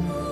Amen.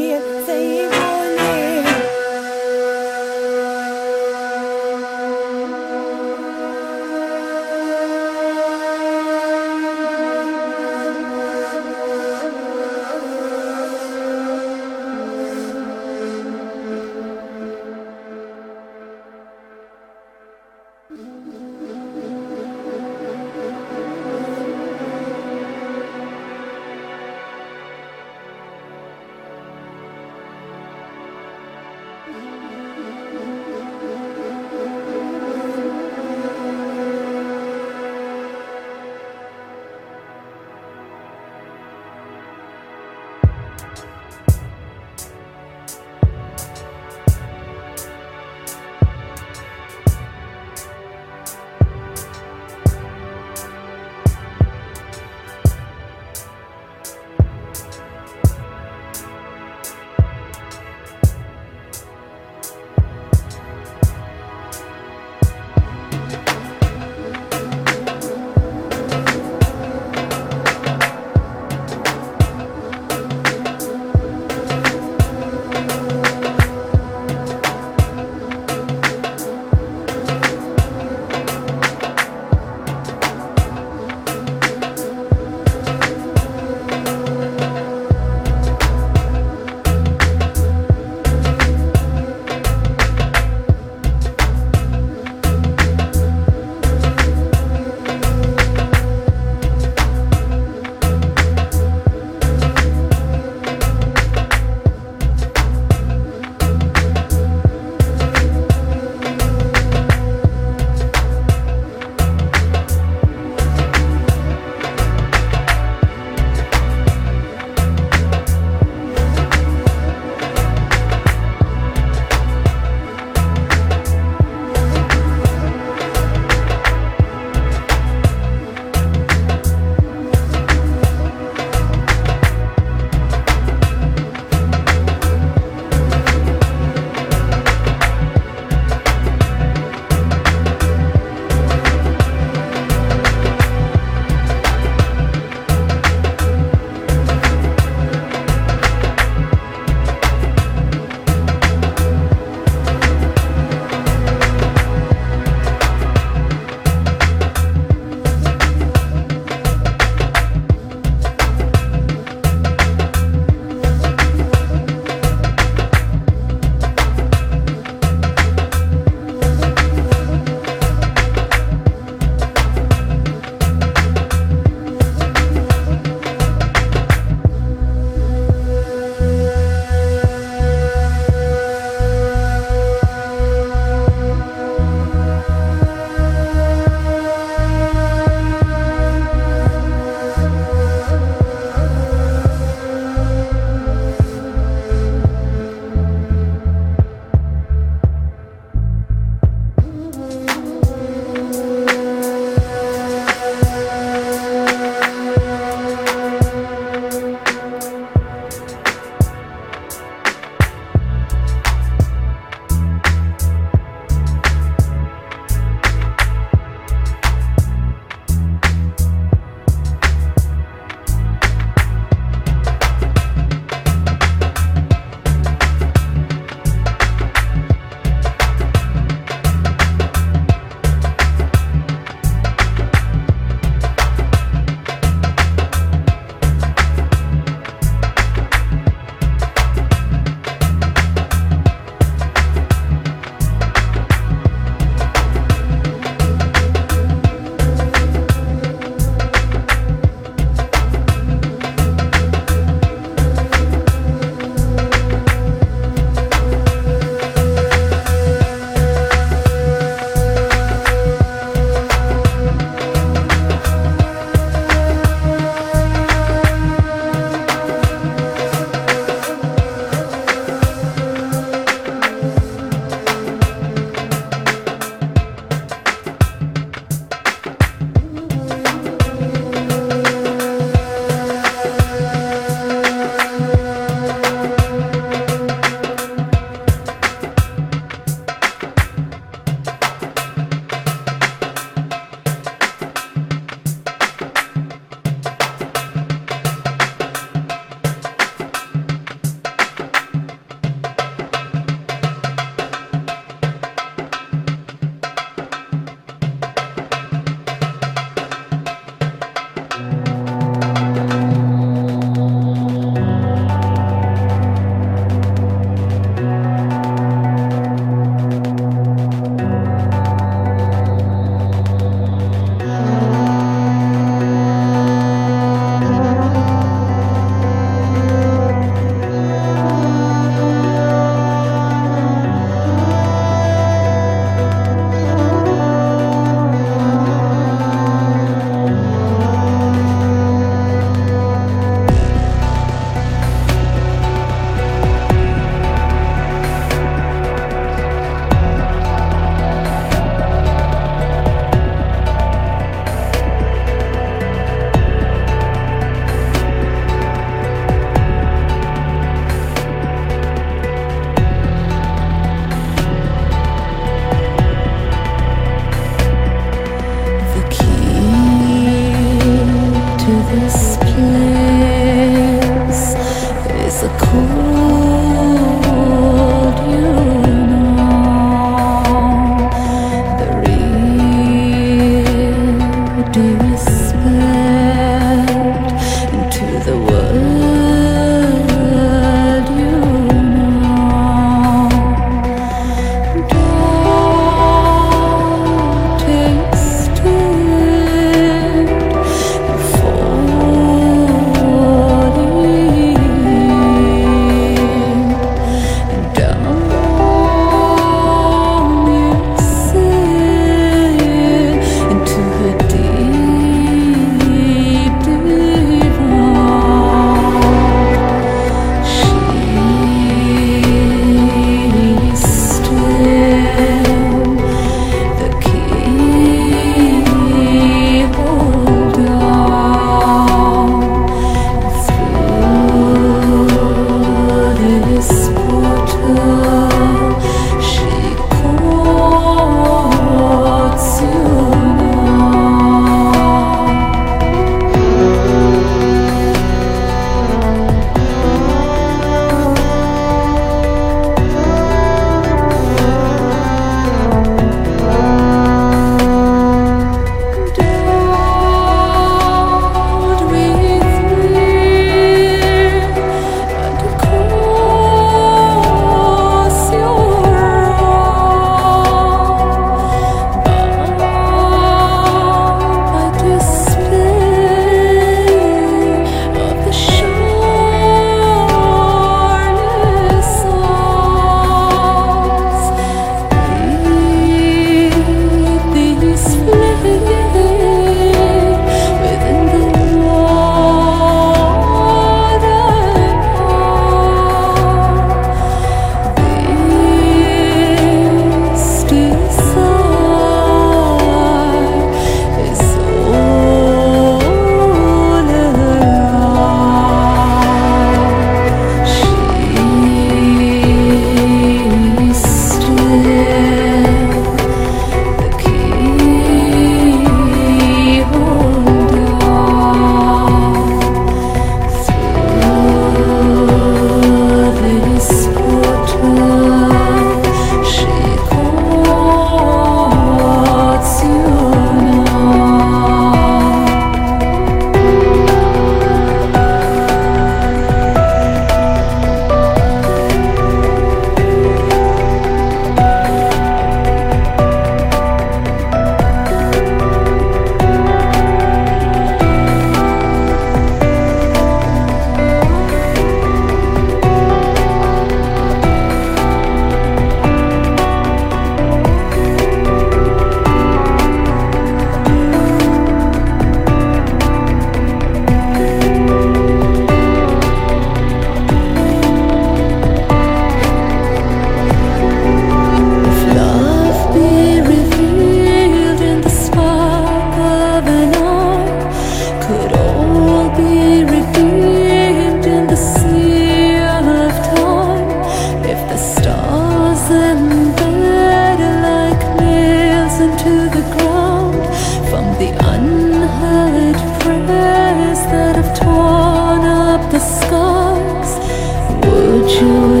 you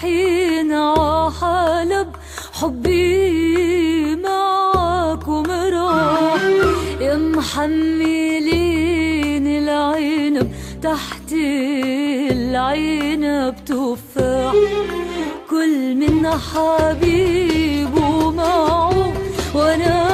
حين حلب حبي معاكم راح. يا محملين العنب تحت العنب تفاح كل من حبيبه معه وأنا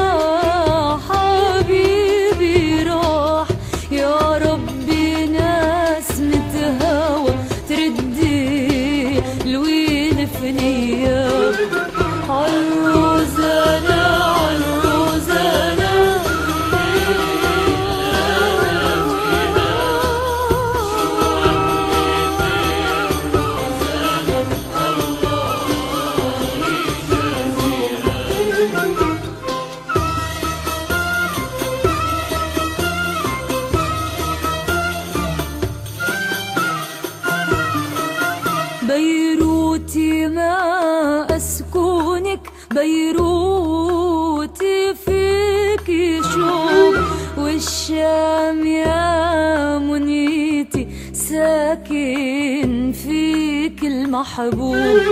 아이고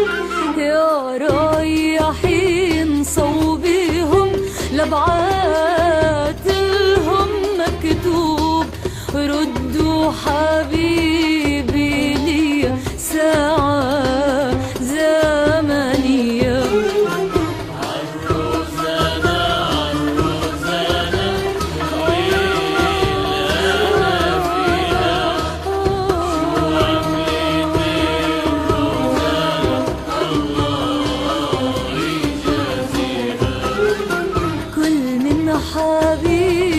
bir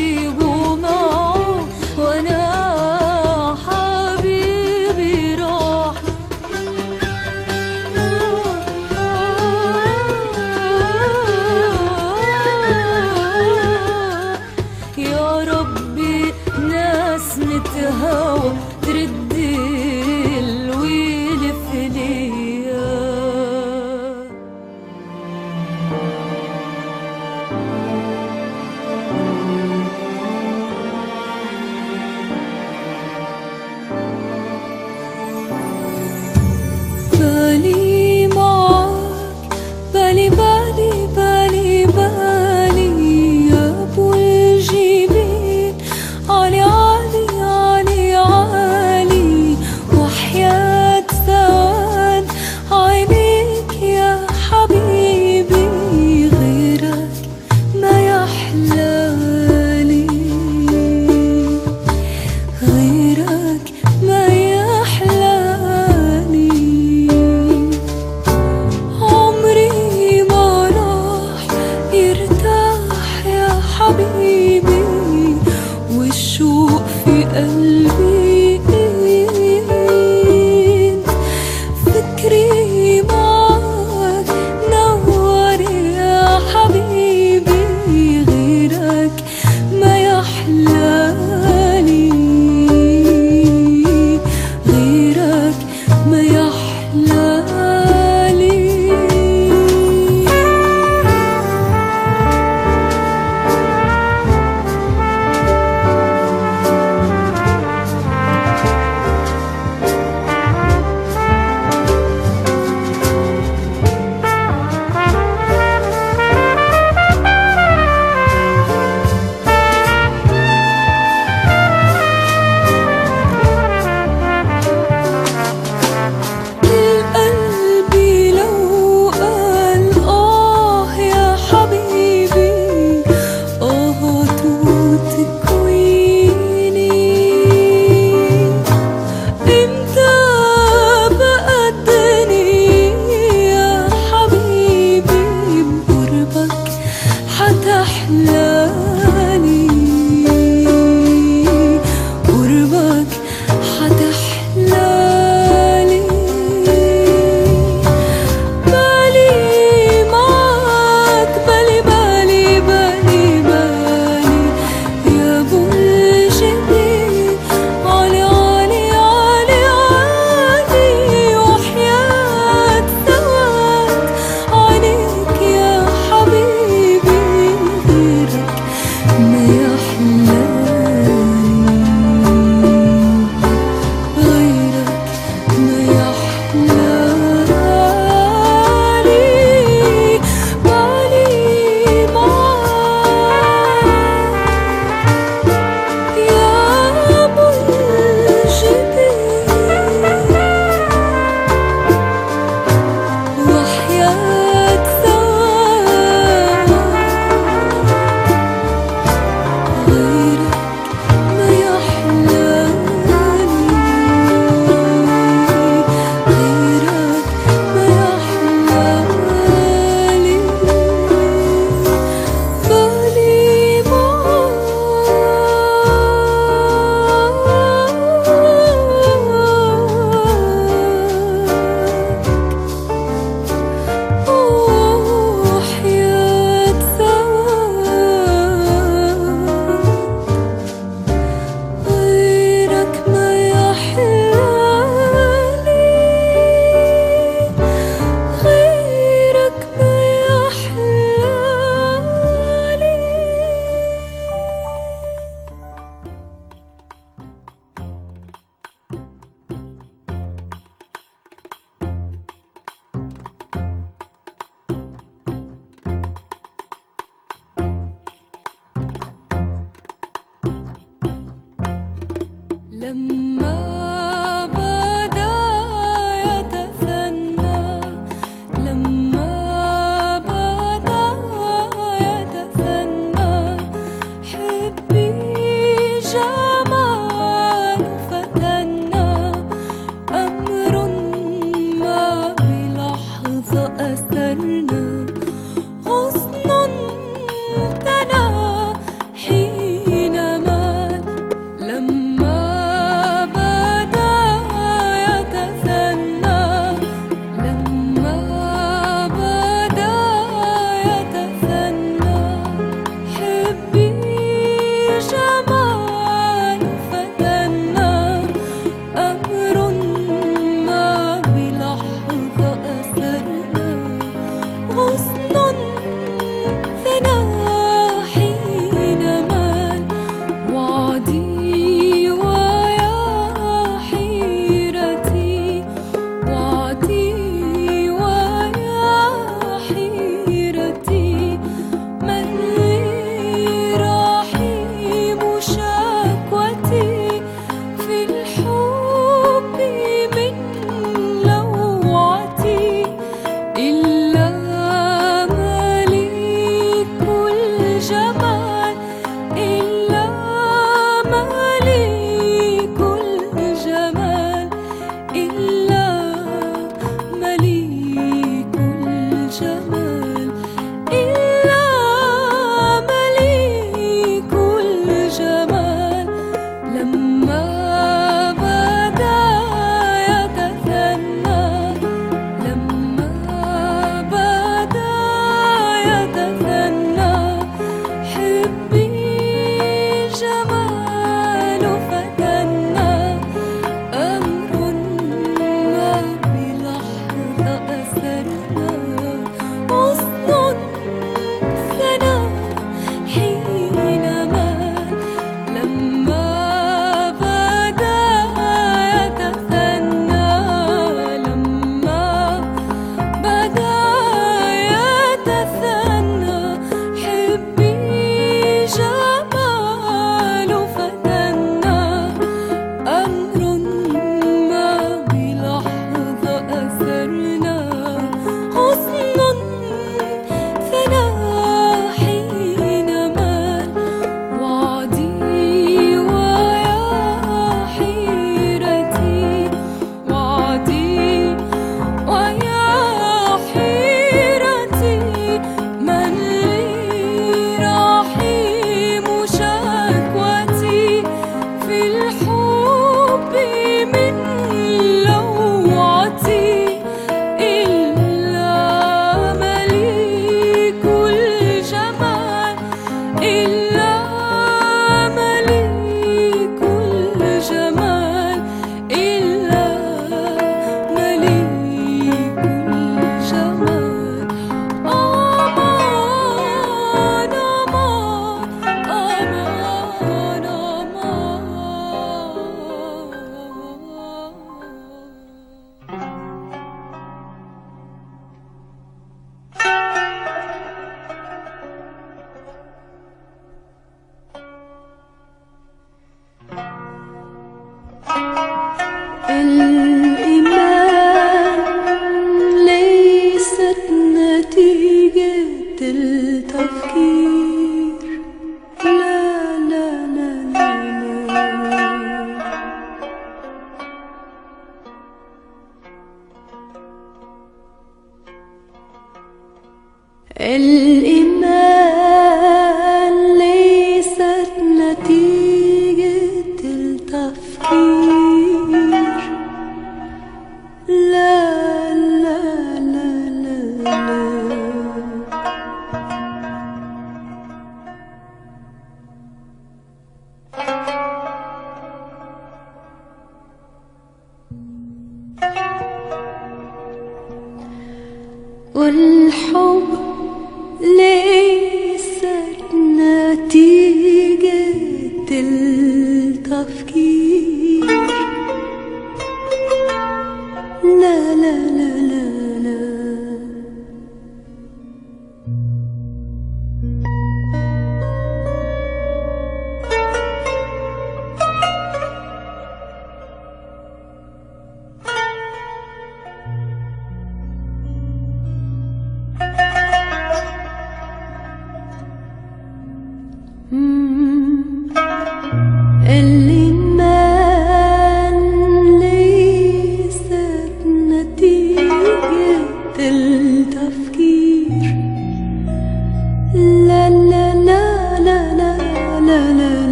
İlla